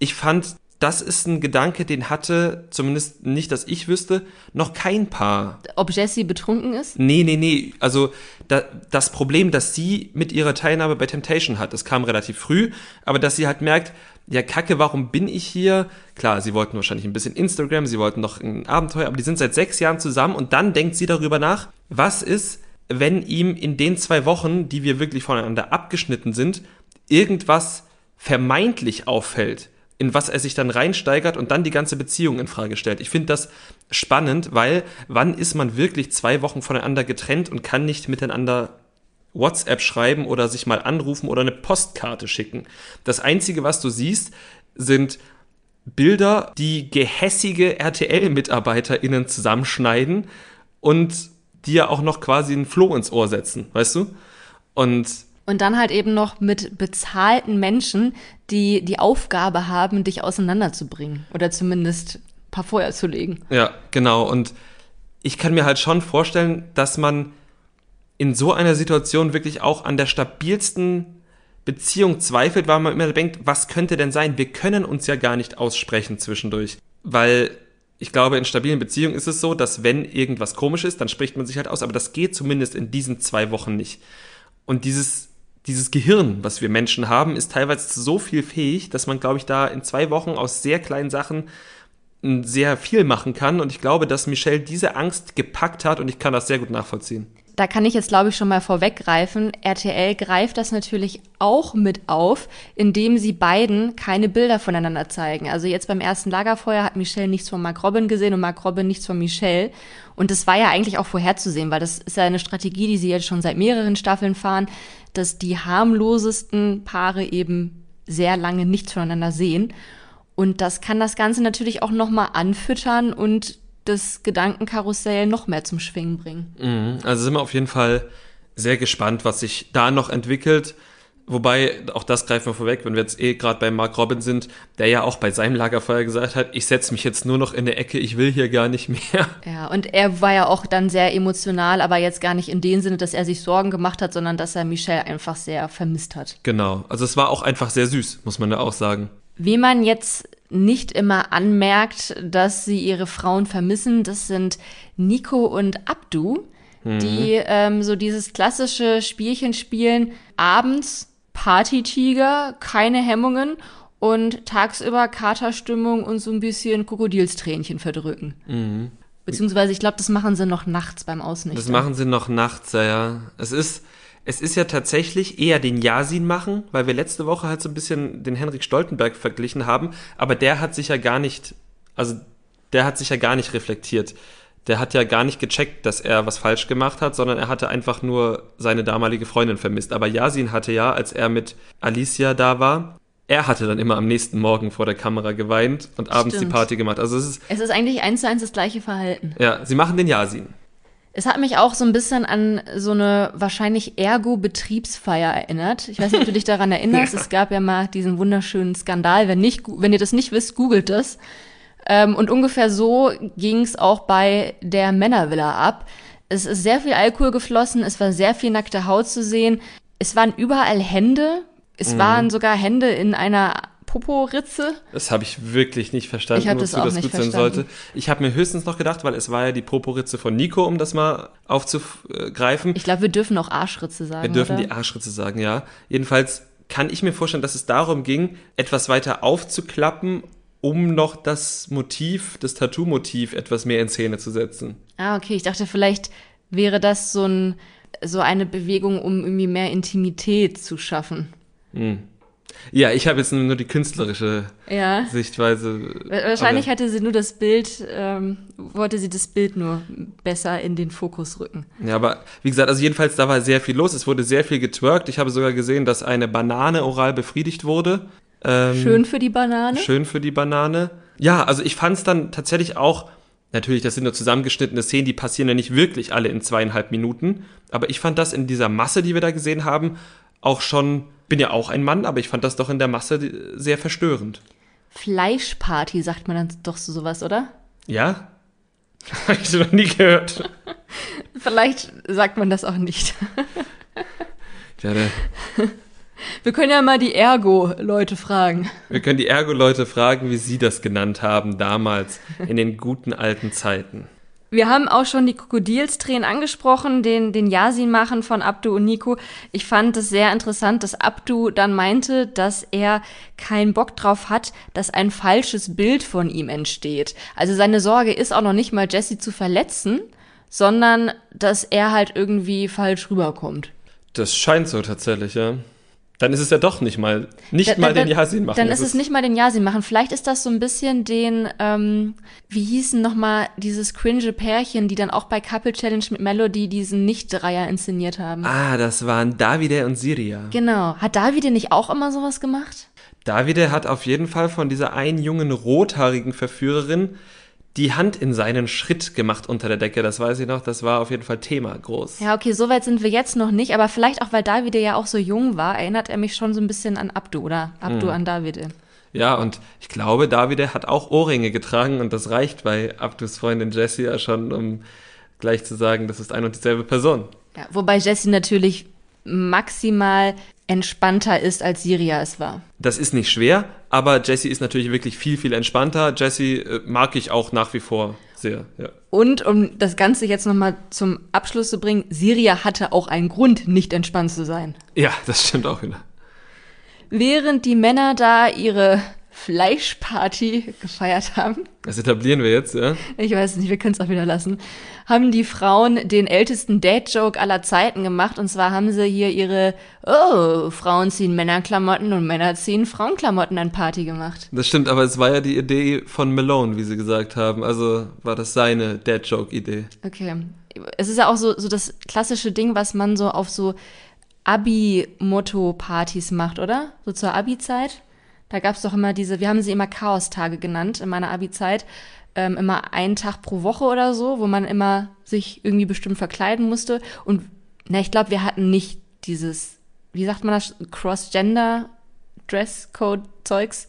ich fand, das ist ein Gedanke, den hatte, zumindest nicht, dass ich wüsste, noch kein Paar. Ob Jessie betrunken ist? Nee, nee, nee. Also da, das Problem, das sie mit ihrer Teilnahme bei Temptation hat, das kam relativ früh, aber dass sie halt merkt, ja, Kacke, warum bin ich hier? Klar, sie wollten wahrscheinlich ein bisschen Instagram, sie wollten noch ein Abenteuer, aber die sind seit sechs Jahren zusammen und dann denkt sie darüber nach, was ist, wenn ihm in den zwei Wochen, die wir wirklich voneinander abgeschnitten sind, irgendwas vermeintlich auffällt in was er sich dann reinsteigert und dann die ganze Beziehung in Frage stellt. Ich finde das spannend, weil wann ist man wirklich zwei Wochen voneinander getrennt und kann nicht miteinander WhatsApp schreiben oder sich mal anrufen oder eine Postkarte schicken. Das einzige, was du siehst, sind Bilder, die gehässige RTL-MitarbeiterInnen zusammenschneiden und dir auch noch quasi einen Floh ins Ohr setzen, weißt du? Und und dann halt eben noch mit bezahlten Menschen, die die Aufgabe haben, dich auseinanderzubringen oder zumindest ein paar Feuer zu legen. Ja, genau. Und ich kann mir halt schon vorstellen, dass man in so einer Situation wirklich auch an der stabilsten Beziehung zweifelt, weil man immer denkt, was könnte denn sein? Wir können uns ja gar nicht aussprechen zwischendurch. Weil ich glaube, in stabilen Beziehungen ist es so, dass wenn irgendwas komisch ist, dann spricht man sich halt aus, aber das geht zumindest in diesen zwei Wochen nicht. Und dieses dieses Gehirn, was wir Menschen haben, ist teilweise so viel fähig, dass man, glaube ich, da in zwei Wochen aus sehr kleinen Sachen sehr viel machen kann. Und ich glaube, dass Michelle diese Angst gepackt hat und ich kann das sehr gut nachvollziehen. Da kann ich jetzt, glaube ich, schon mal vorweggreifen. RTL greift das natürlich auch mit auf, indem sie beiden keine Bilder voneinander zeigen. Also jetzt beim ersten Lagerfeuer hat Michelle nichts von Mark Robin gesehen und Mark Robin nichts von Michelle. Und das war ja eigentlich auch vorherzusehen, weil das ist ja eine Strategie, die sie jetzt schon seit mehreren Staffeln fahren dass die harmlosesten Paare eben sehr lange nichts voneinander sehen. Und das kann das Ganze natürlich auch nochmal anfüttern und das Gedankenkarussell noch mehr zum Schwingen bringen. Mhm. Also sind wir auf jeden Fall sehr gespannt, was sich da noch entwickelt. Wobei, auch das greifen wir vorweg, wenn wir jetzt eh gerade bei Mark Robin sind, der ja auch bei seinem Lagerfeuer gesagt hat, ich setze mich jetzt nur noch in der Ecke, ich will hier gar nicht mehr. Ja, und er war ja auch dann sehr emotional, aber jetzt gar nicht in dem Sinne, dass er sich Sorgen gemacht hat, sondern dass er Michelle einfach sehr vermisst hat. Genau, also es war auch einfach sehr süß, muss man ja auch sagen. Wie man jetzt nicht immer anmerkt, dass sie ihre Frauen vermissen, das sind Nico und Abdu, mhm. die ähm, so dieses klassische Spielchen spielen, abends Partytiger, keine Hemmungen und tagsüber Katerstimmung und so ein bisschen Krokodilstränchen verdrücken. Mhm. Beziehungsweise, ich glaube, das machen sie noch nachts beim Ausnüchtern. Das machen sie noch nachts, ja, ja. Es ist, es ist ja tatsächlich eher den Yasin machen, weil wir letzte Woche halt so ein bisschen den Henrik Stoltenberg verglichen haben, aber der hat sich ja gar nicht, also der hat sich ja gar nicht reflektiert. Der hat ja gar nicht gecheckt, dass er was falsch gemacht hat, sondern er hatte einfach nur seine damalige Freundin vermisst. Aber Yasin hatte ja, als er mit Alicia da war, er hatte dann immer am nächsten Morgen vor der Kamera geweint und abends Stimmt. die Party gemacht. Also es ist, Es ist eigentlich eins zu eins das gleiche Verhalten. ja, sie machen den Yasin. Es hat mich auch so ein bisschen an so eine wahrscheinlich Ergo-Betriebsfeier erinnert. Ich weiß nicht, ob du dich daran erinnerst. Es gab ja mal diesen wunderschönen Skandal. Wenn, nicht, wenn ihr das nicht wisst, googelt das. Ähm, und ungefähr so ging es auch bei der Männervilla ab. Es ist sehr viel Alkohol geflossen, es war sehr viel nackte Haut zu sehen. Es waren überall Hände. Es waren sogar Hände in einer Poporitze. Das habe ich wirklich nicht verstanden, Ich das wozu das gut sein verstanden. sollte. Ich habe mir höchstens noch gedacht, weil es war ja die Poporitze von Nico, um das mal aufzugreifen. Ich glaube, wir dürfen auch Arschritze sagen. Wir dürfen oder? die Arschritze sagen, ja. Jedenfalls kann ich mir vorstellen, dass es darum ging, etwas weiter aufzuklappen, um noch das Motiv, das Tattoo-Motiv etwas mehr in Szene zu setzen. Ah, okay. Ich dachte, vielleicht wäre das so, ein, so eine Bewegung, um irgendwie mehr Intimität zu schaffen. Ja, ich habe jetzt nur die künstlerische Ja. Sichtweise. Wahrscheinlich hatte sie nur das Bild, ähm, wollte sie das Bild nur besser in den Fokus rücken. Ja, aber wie gesagt, also jedenfalls da war sehr viel los. Es wurde sehr viel getwerkt. Ich habe sogar gesehen, dass eine Banane oral befriedigt wurde. Ähm, Schön für die Banane. Schön für die Banane. Ja, also ich fand es dann tatsächlich auch, natürlich, das sind nur zusammengeschnittene Szenen, die passieren ja nicht wirklich alle in zweieinhalb Minuten. Aber ich fand das in dieser Masse, die wir da gesehen haben, auch schon, bin ja auch ein Mann, aber ich fand das doch in der Masse sehr verstörend. Fleischparty sagt man dann doch so sowas, oder? Ja? Habe ich noch nie gehört. Vielleicht sagt man das auch nicht. Ja, der, Wir können ja mal die Ergo-Leute fragen. wir können die Ergo-Leute fragen, wie sie das genannt haben damals, in den guten alten Zeiten. Wir haben auch schon die Krokodilstränen angesprochen, den, den Yasin-Machen von Abdu und Nico. Ich fand es sehr interessant, dass Abdu dann meinte, dass er keinen Bock drauf hat, dass ein falsches Bild von ihm entsteht. Also seine Sorge ist auch noch nicht mal, Jesse zu verletzen, sondern dass er halt irgendwie falsch rüberkommt. Das scheint so tatsächlich, ja. Dann ist es ja doch nicht mal, nicht Da- mal da- den Yasin machen. Dann ist es nicht mal den Yasin machen. Vielleicht ist das so ein bisschen den, ähm, wie hießen noch mal dieses cringe Pärchen, die dann auch bei Couple Challenge mit Melody diesen Nicht-Dreier inszeniert haben. Ah, das waren Davide und Siria. Genau. Hat Davide nicht auch immer sowas gemacht? Davide hat auf jeden Fall von dieser einen jungen rothaarigen Verführerin die Hand in seinen Schritt gemacht unter der Decke. Das weiß ich noch. Das war auf jeden Fall Thema groß. Ja, okay, so weit sind wir jetzt noch nicht, aber vielleicht auch, weil Davide ja auch so jung war, erinnert er mich schon so ein bisschen an Abdu oder Abdu an Davide. Ja, und ich glaube, Davide hat auch Ohrringe getragen und das reicht bei Abdus Freundin Jessie ja schon, um gleich zu sagen, das ist ein und dieselbe Person. Ja, wobei Jessie natürlich maximal entspannter ist, als Siria es war. Das ist nicht schwer, aber Jessie ist natürlich wirklich viel, viel entspannter. Jessie äh, mag ich auch nach wie vor sehr. Ja. Und um das Ganze jetzt nochmal zum Abschluss zu bringen, Siria hatte auch einen Grund, nicht entspannt zu sein. ja, das stimmt auch wieder. Während die Männer da ihre Fleischparty gefeiert haben, Das etablieren wir jetzt, ja. ich weiß nicht, wir können es auch wieder lassen, haben die Frauen den ältesten Dad-Joke aller Zeiten gemacht. Und zwar haben sie hier ihre, oh, Frauen ziehen Männerklamotten und Männer ziehen Frauenklamotten an Party gemacht. Das stimmt, aber es war ja die Idee von Malone, wie sie gesagt haben. Also war das seine Dad-Joke-Idee. Okay. Es ist ja auch so, so das klassische Ding, was man so auf so Abi-Motto-Partys macht, oder? So zur Abi-Zeit. Da gab's doch immer diese, wir haben sie immer Chaos-Tage genannt in meiner Abi-Zeit. Ähm, immer einen Tag pro Woche oder so, wo man immer sich irgendwie bestimmt verkleiden musste. Und na, ich glaube, wir hatten nicht dieses, wie sagt man das, Cross-Gender-Dresscode-Zeugs.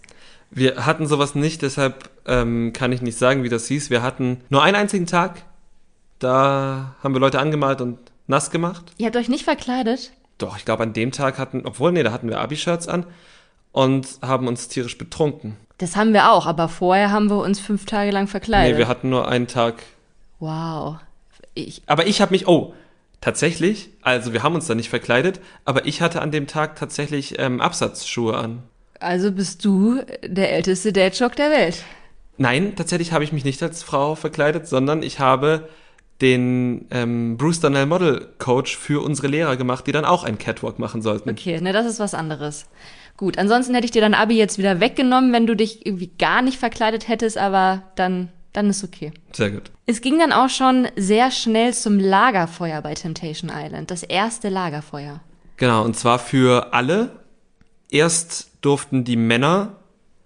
Wir hatten sowas nicht, deshalb ähm, kann ich nicht sagen, wie das hieß. Wir hatten nur einen einzigen Tag. Da haben wir Leute angemalt und nass gemacht. Ihr habt euch nicht verkleidet? Doch, ich glaube, an dem Tag hatten, obwohl, nee, da hatten wir Abi-Shirts an und haben uns tierisch betrunken. Das haben wir auch, aber vorher haben wir uns fünf Tage lang verkleidet. Nee, wir hatten nur einen Tag. wow. Ich, Aber ich habe mich, oh, tatsächlich, also wir haben uns da nicht verkleidet, aber ich hatte an dem Tag tatsächlich ähm, Absatzschuhe an. Also bist du der älteste Dad-Joke der Welt. Nein, tatsächlich habe ich mich nicht als Frau verkleidet, sondern ich habe den ähm, Bruce Darnell Model Coach für unsere Lehrer gemacht, die dann auch einen Catwalk machen sollten. Okay, ne, das ist was anderes. Gut, ansonsten hätte ich dir dein Abi jetzt wieder weggenommen, wenn du dich irgendwie gar nicht verkleidet hättest, aber dann, dann ist okay. Sehr gut. Es ging dann auch schon sehr schnell zum Lagerfeuer bei Temptation Island, das erste Lagerfeuer. Genau, und zwar für alle. Erst durften die Männer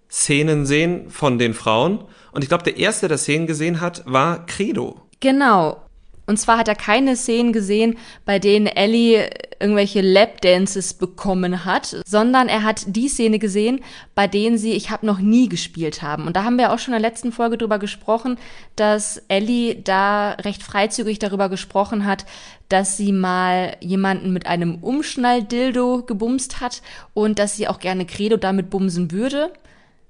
Szenen sehen von den Frauen. Und ich glaube, der erste, der Szenen gesehen hat, war Credo. Genau. Und zwar hat er keine Szenen gesehen, bei denen Ellie irgendwelche Lapdances bekommen hat, sondern er hat die Szene gesehen, bei denen sie Ich hab noch nie gespielt haben. Und da haben wir auch schon in der letzten Folge drüber gesprochen, dass Ellie da recht freizügig darüber gesprochen hat, dass sie mal jemanden mit einem Umschnalldildo gebumst hat und dass sie auch gerne Credo damit bumsen würde.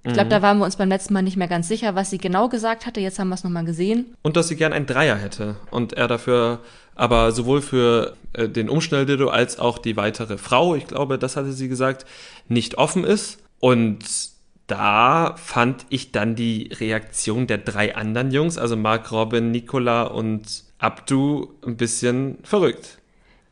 Ich glaube, da waren wir uns beim letzten Mal nicht mehr ganz sicher, was sie genau gesagt hatte. Jetzt haben wir es nochmal gesehen. Und dass sie gern einen Dreier hätte. Und er dafür aber sowohl für äh, den Umschnelldildo als auch die weitere Frau, ich glaube, das hatte sie gesagt, nicht offen ist. Und da fand ich dann die Reaktion der drei anderen Jungs, also Mark Robin, Nicola und Abdu, ein bisschen verrückt.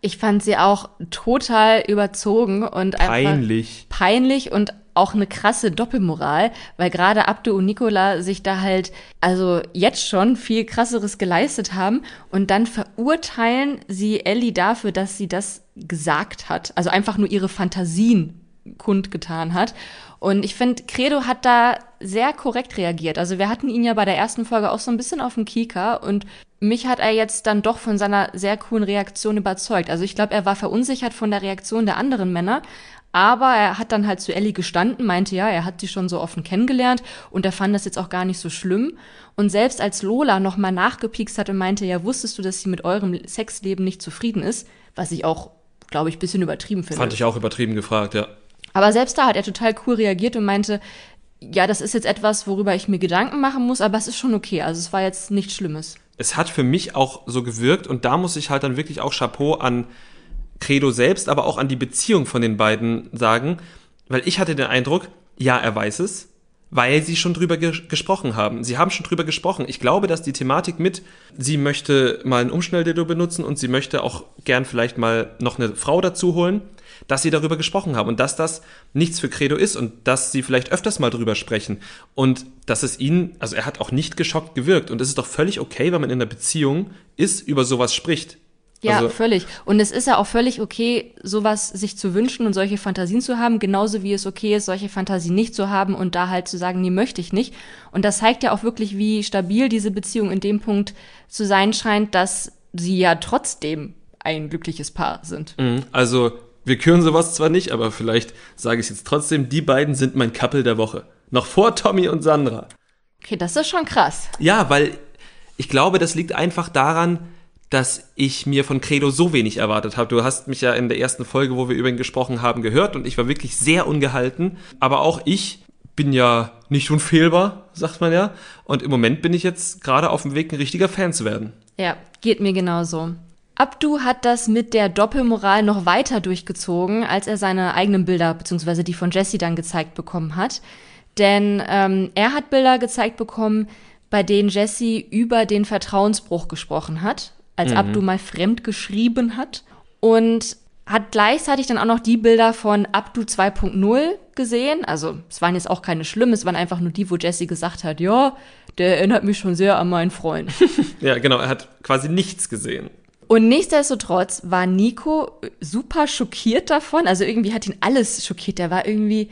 Ich fand sie auch total überzogen und einfach Peinlich. peinlich und auch eine krasse Doppelmoral, weil gerade Abdu und Nicola sich da halt also jetzt schon viel krasseres geleistet haben und dann verurteilen sie Ellie dafür, dass sie das gesagt hat, also einfach nur ihre Fantasien kundgetan hat. Und ich finde, Credo hat da sehr korrekt reagiert. Also wir hatten ihn ja bei der ersten Folge auch so ein bisschen auf dem Kieker und mich hat er jetzt dann doch von seiner sehr coolen Reaktion überzeugt. Also ich glaube, er war verunsichert von der Reaktion der anderen Männer, aber er hat dann halt zu Ellie gestanden, meinte ja, er hat sie schon so offen kennengelernt und er fand das jetzt auch gar nicht so schlimm. Und selbst als Lola nochmal nachgepiekst hat und meinte, ja, wusstest du, dass sie mit eurem Sexleben nicht zufrieden ist, was ich auch, glaube ich, bisschen übertrieben finde. Fand ich auch übertrieben gefragt, ja. Aber selbst da hat er total cool reagiert und meinte, ja, das ist jetzt etwas, worüber ich mir Gedanken machen muss, aber es ist schon okay. Also es war jetzt nichts Schlimmes. Es hat für mich auch so gewirkt und da muss ich halt dann wirklich auch Chapeau an Credo selbst, aber auch an die Beziehung von den beiden sagen, weil ich hatte den Eindruck, ja, er weiß es, weil sie schon drüber ge gesprochen haben. Sie haben schon drüber gesprochen. Ich glaube, dass die Thematik mit, sie möchte mal ein Umschnelldildo benutzen und sie möchte auch gern vielleicht mal noch eine Frau dazu holen, dass sie darüber gesprochen haben und dass das nichts für Credo ist und dass sie vielleicht öfters mal drüber sprechen und dass es ihnen, also er hat auch nicht geschockt gewirkt und es ist doch völlig okay, wenn man in einer Beziehung ist, über sowas spricht. Ja, Also- völlig. Und es ist ja auch völlig okay, sowas sich zu wünschen und solche Fantasien zu haben, genauso wie es okay ist, solche Fantasien nicht zu haben und da halt zu sagen, nee, möchte ich nicht. Und das zeigt ja auch wirklich, wie stabil diese Beziehung in dem Punkt zu sein scheint, dass sie ja trotzdem ein glückliches Paar sind. Mhm. Also, wir küren sowas zwar nicht, aber vielleicht sage ich es jetzt trotzdem, die beiden sind mein Couple der Woche. Noch vor Tommy und Sandra. Okay, das ist schon krass. Ja, weil ich glaube, das liegt einfach daran, dass ich mir von Credo so wenig erwartet habe. Du hast mich ja in der ersten Folge, wo wir über ihn gesprochen haben, gehört und ich war wirklich sehr ungehalten. Aber auch ich bin ja nicht unfehlbar, sagt man ja. Und im Moment bin ich jetzt gerade auf dem Weg, ein richtiger Fan zu werden. Ja, geht mir genauso. Abdu hat das mit der Doppelmoral noch weiter durchgezogen, als er seine eigenen Bilder bzw. die von Jesse dann gezeigt bekommen hat. Denn ähm, er hat Bilder gezeigt bekommen, bei denen Jesse über den Vertrauensbruch gesprochen hat, als Abdu mal fremd geschrieben hat. Und hat gleichzeitig dann auch noch die Bilder von Abdu 2.0 gesehen. Also es waren jetzt auch keine schlimmen, es waren einfach nur die, wo Jesse gesagt hat, ja, der erinnert mich schon sehr an meinen Freund. Ja, genau, er hat quasi nichts gesehen. Und nichtsdestotrotz war Nico super schockiert davon. Also irgendwie hat ihn alles schockiert. Der war irgendwie,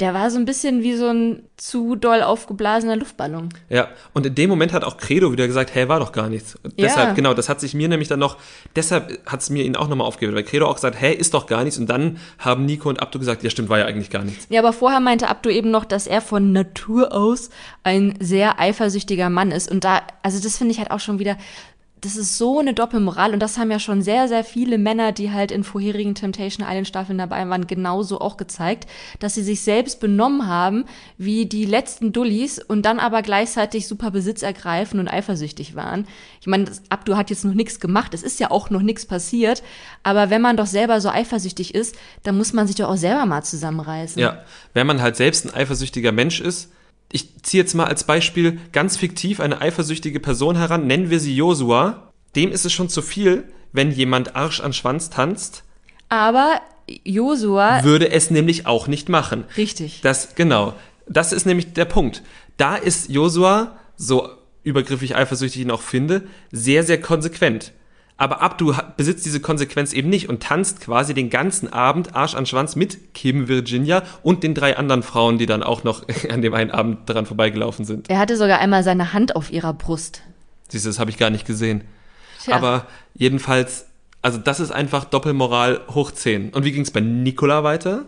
der war so ein bisschen wie so ein zu doll aufgeblasener Luftballon. Ja, und in dem Moment hat auch Credo wieder gesagt, hey, war doch gar nichts. Und Ja. Deshalb, genau, das hat sich mir nämlich dann noch, deshalb hat es mir ihn auch nochmal aufgegeben, weil Credo auch gesagt, hey, ist doch gar nichts. Und dann haben Nico und Abdu gesagt, ja stimmt, war ja eigentlich gar nichts. Ja, aber vorher meinte Abdu eben noch, dass er von Natur aus ein sehr eifersüchtiger Mann ist. Und da, also das finde ich halt auch schon wieder, das ist so eine Doppelmoral und das haben ja schon sehr, sehr viele Männer, die halt in vorherigen Temptation Island Staffeln dabei waren, genauso auch gezeigt, dass sie sich selbst benommen haben wie die letzten Dullis und dann aber gleichzeitig super Besitz ergreifen und eifersüchtig waren. Ich meine, Abdu hat jetzt noch nichts gemacht, es ist ja auch noch nichts passiert, aber wenn man doch selber so eifersüchtig ist, dann muss man sich doch auch selber mal zusammenreißen. Ja, wenn man halt selbst ein eifersüchtiger Mensch ist, ich ziehe jetzt mal als Beispiel ganz fiktiv eine eifersüchtige Person heran, nennen wir sie Josua. Dem ist es schon zu viel, wenn jemand Arsch an Schwanz tanzt. Aber Josua. Würde es nämlich auch nicht machen. Richtig. Das, genau. Das ist nämlich der Punkt. Da ist Josua, so übergriffig eifersüchtig ich ihn auch finde, sehr, sehr konsequent. Aber Abdu besitzt diese Konsequenz eben nicht und tanzt quasi den ganzen Abend Arsch an Schwanz mit Kim Virginia und den drei anderen Frauen, die dann auch noch an dem einen Abend daran vorbeigelaufen sind. Er hatte sogar einmal seine Hand auf ihrer Brust. Siehst du, das habe ich gar nicht gesehen. Tja. Aber jedenfalls, also das ist einfach Doppelmoral hoch 10. Und wie ging es bei Nicola weiter?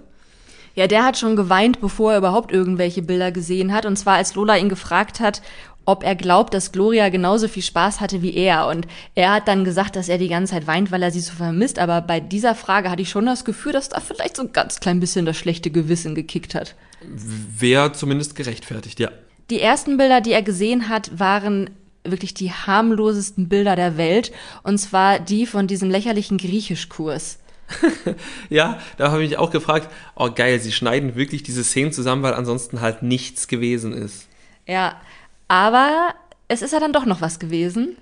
Ja, der hat schon geweint, bevor er überhaupt irgendwelche Bilder gesehen hat. Und zwar, als Lola ihn gefragt hat, ob er glaubt, dass Gloria genauso viel Spaß hatte wie er. Und er hat dann gesagt, dass er die ganze Zeit weint, weil er sie so vermisst. Aber bei dieser Frage hatte ich schon das Gefühl, dass da vielleicht so ein ganz klein bisschen das schlechte Gewissen gekickt hat. Wäre zumindest gerechtfertigt, ja. Die ersten Bilder, die er gesehen hat, waren wirklich die harmlosesten Bilder der Welt. Und zwar die von diesem lächerlichen Griechischkurs. ja, da habe ich mich auch gefragt, oh geil, sie schneiden wirklich diese Szenen zusammen, weil ansonsten halt nichts gewesen ist. Ja, aber es ist ja dann doch noch was gewesen.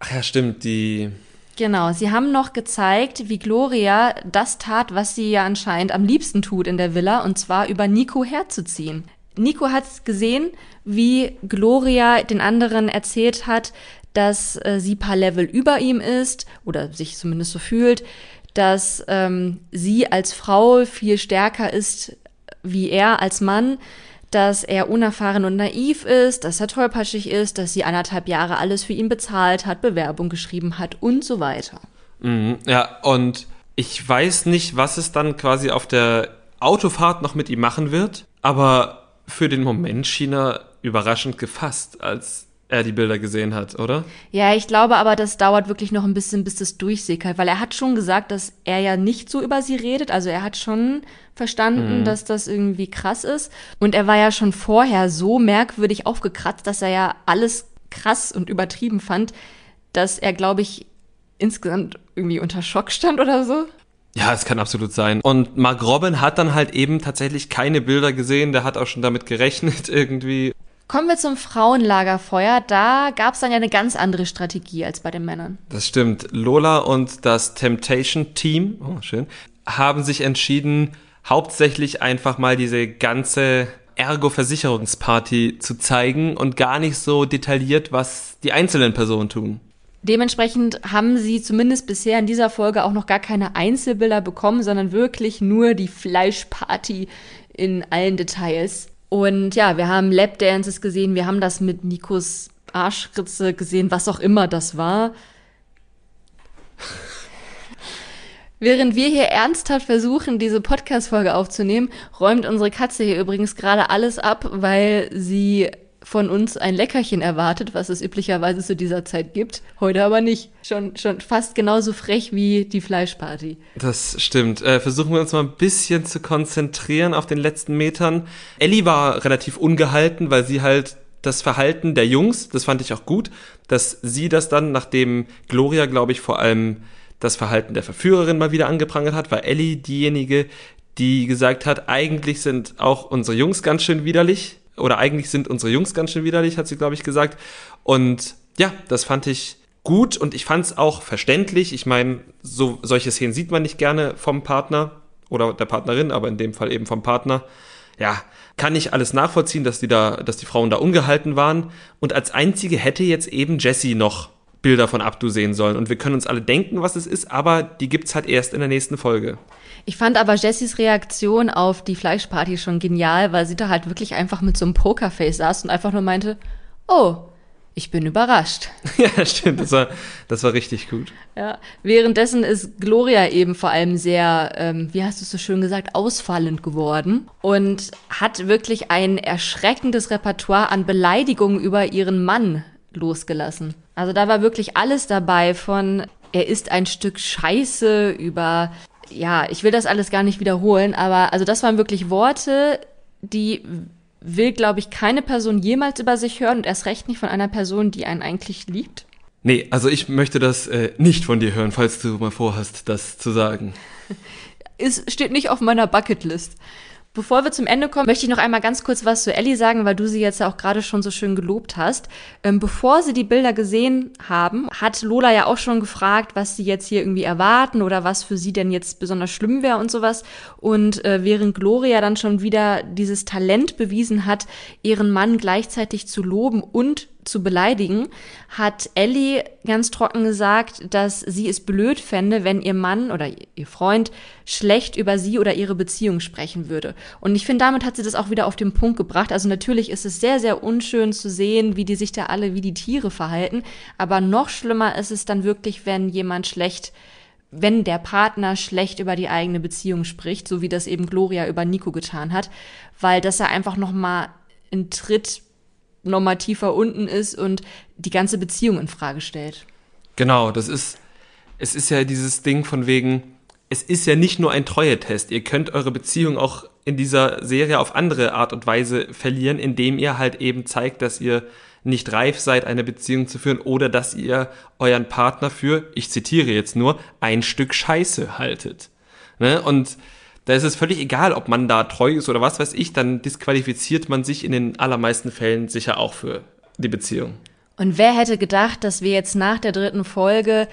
Ach ja, stimmt, die. Genau, sie haben noch gezeigt, wie Gloria das tat, was sie ja anscheinend am liebsten tut in der Villa, und zwar über Nico herzuziehen. Nico hat gesehen, wie Gloria den anderen erzählt hat, dass äh, sie paar Level über ihm ist oder sich zumindest so fühlt, dass ähm, sie als Frau viel stärker ist wie er als Mann, dass er unerfahren und naiv ist, dass er tollpatschig ist, dass sie anderthalb Jahre alles für ihn bezahlt hat, Bewerbung geschrieben hat und so weiter. Mhm, ja, und ich weiß nicht, was es dann quasi auf der Autofahrt noch mit ihm machen wird, aber für den Moment schien er überraschend gefasst, als er die Bilder gesehen hat, oder? Ja, ich glaube aber, das dauert wirklich noch ein bisschen, bis das durchsickert, weil er hat schon gesagt, dass er ja nicht so über sie redet. Also er hat schon verstanden, mhm. dass das irgendwie krass ist. Und er war ja schon vorher so merkwürdig aufgekratzt, dass er ja alles krass und übertrieben fand, dass er, glaube ich, insgesamt irgendwie unter Schock stand oder so. Ja, es kann absolut sein. Und Mark Robin hat dann halt eben tatsächlich keine Bilder gesehen, der hat auch schon damit gerechnet irgendwie. Kommen wir zum Frauenlagerfeuer. Da gab es dann ja eine ganz andere Strategie als bei den Männern. Das stimmt. Lola und das Temptation Team, oh schön, haben sich entschieden, hauptsächlich einfach mal diese ganze Ergo-Versicherungsparty zu zeigen und gar nicht so detailliert, was die einzelnen Personen tun. Dementsprechend haben sie zumindest bisher in dieser Folge auch noch gar keine Einzelbilder bekommen, sondern wirklich nur die Fleischparty in allen Details. Und ja, wir haben Lapdances gesehen, wir haben das mit Nikos Arschritze gesehen, was auch immer das war. Während wir hier ernsthaft versuchen, diese Podcast-Folge aufzunehmen, räumt unsere Katze hier übrigens gerade alles ab, weil sie von uns ein Leckerchen erwartet, was es üblicherweise zu dieser Zeit gibt. Heute aber nicht. Schon, schon fast genauso frech wie die Fleischparty. Das stimmt. Äh, versuchen wir uns mal ein bisschen zu konzentrieren auf den letzten Metern. Ellie war relativ ungehalten, weil sie halt das Verhalten der Jungs, das fand ich auch gut, dass sie das dann, nachdem Gloria, glaube ich, vor allem das Verhalten der Verführerin mal wieder angeprangert hat, war Ellie diejenige, die gesagt hat, eigentlich sind auch unsere Jungs ganz schön widerlich oder eigentlich sind unsere Jungs ganz schön widerlich, hat sie, glaube ich, gesagt. Und ja, das fand ich gut und ich fand es auch verständlich. Ich meine, so, solche Szenen sieht man nicht gerne vom Partner oder der Partnerin, aber in dem Fall eben vom Partner. Ja, kann ich alles nachvollziehen, dass die da, dass die Frauen da ungehalten waren. Und als einzige hätte jetzt eben Jessie noch Bilder von Abdu sehen sollen. Und wir können uns alle denken, was es ist, aber die gibt's halt erst in der nächsten Folge. Ich fand aber Jessys Reaktion auf die Fleischparty schon genial, weil sie da halt wirklich einfach mit so einem Pokerface saß und einfach nur meinte, oh, ich bin überrascht. Ja, stimmt, das war, das war richtig gut. Ja, währenddessen ist Gloria eben vor allem sehr, ähm, wie hast du es so schön gesagt, ausfallend geworden und hat wirklich ein erschreckendes Repertoire an Beleidigungen über ihren Mann losgelassen. Also da war wirklich alles dabei von er ist ein Stück Scheiße über ja, ich will das alles gar nicht wiederholen, aber also das waren wirklich Worte, die will, glaube ich, keine Person jemals über sich hören und erst recht nicht von einer Person, die einen eigentlich liebt. Nee, also ich möchte das äh, nicht von dir hören, falls du mal vorhast, das zu sagen. Es steht nicht auf meiner Bucketlist. Bevor wir zum Ende kommen, möchte ich noch einmal ganz kurz was zu Ellie sagen, weil du sie jetzt ja auch gerade schon so schön gelobt hast. Ähm, bevor sie die Bilder gesehen haben, hat Lola ja auch schon gefragt, was sie jetzt hier irgendwie erwarten oder was für sie denn jetzt besonders schlimm wäre und sowas. Und äh, während Gloria dann schon wieder dieses Talent bewiesen hat, ihren Mann gleichzeitig zu loben und zu beleidigen, hat Ellie ganz trocken gesagt, dass sie es blöd fände, wenn ihr Mann oder ihr Freund schlecht über sie oder ihre Beziehung sprechen würde. Und ich finde, damit hat sie das auch wieder auf den Punkt gebracht. Also natürlich ist es sehr, sehr unschön zu sehen, wie die sich da alle wie die Tiere verhalten. Aber noch schlimmer ist es dann wirklich, wenn jemand schlecht wenn der Partner schlecht über die eigene Beziehung spricht, so wie das eben Gloria über Nico getan hat, weil das ja einfach noch mal einen Tritt nochmal unten ist und die ganze Beziehung in Frage stellt. Genau, das ist, es ist ja dieses Ding von wegen, es ist ja nicht nur ein Treue-Test. Ihr könnt eure Beziehung auch in dieser Serie auf andere Art und Weise verlieren, indem ihr halt eben zeigt, dass ihr nicht reif seid, eine Beziehung zu führen oder dass ihr euren Partner für, ich zitiere jetzt nur, ein Stück Scheiße haltet. Ne? Und da ist es völlig egal, ob man da treu ist oder was weiß ich, dann disqualifiziert man sich in den allermeisten Fällen sicher auch für die Beziehung. Und wer hätte gedacht, dass wir jetzt nach der dritten Folge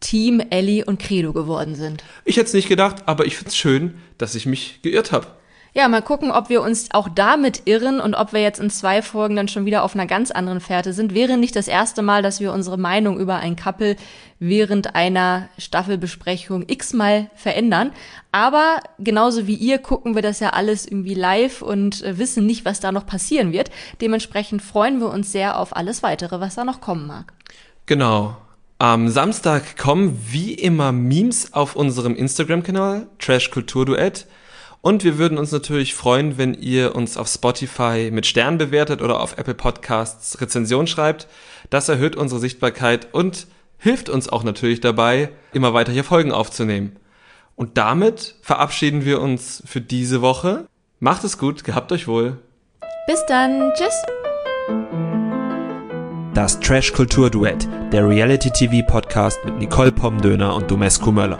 Team Ellie und Credo geworden sind? Ich hätte es nicht gedacht, aber ich finde es schön, dass ich mich geirrt habe. Ja, mal gucken, ob wir uns auch damit irren und ob wir jetzt in zwei Folgen dann schon wieder auf einer ganz anderen Fährte sind. Wäre nicht das erste Mal, dass wir unsere Meinung über ein Couple während einer Staffelbesprechung x-mal verändern. Aber genauso wie ihr gucken wir das ja alles irgendwie live und äh, wissen nicht, was da noch passieren wird. Dementsprechend freuen wir uns sehr auf alles weitere, was da noch kommen mag. Genau. Am Samstag kommen wie immer Memes auf unserem Instagram-Kanal Trash Kultur Duett. Und wir würden uns natürlich freuen, wenn ihr uns auf Spotify mit Sternen bewertet oder auf Apple Podcasts Rezension schreibt. Das erhöht unsere Sichtbarkeit und hilft uns auch natürlich dabei, immer weiter hier Folgen aufzunehmen. Und damit verabschieden wir uns für diese Woche. Macht es gut, gehabt euch wohl. Bis dann, tschüss. Das Trash Kultur Duett, der Reality TV Podcast mit Nicole Pomdöner und Domescu Möller.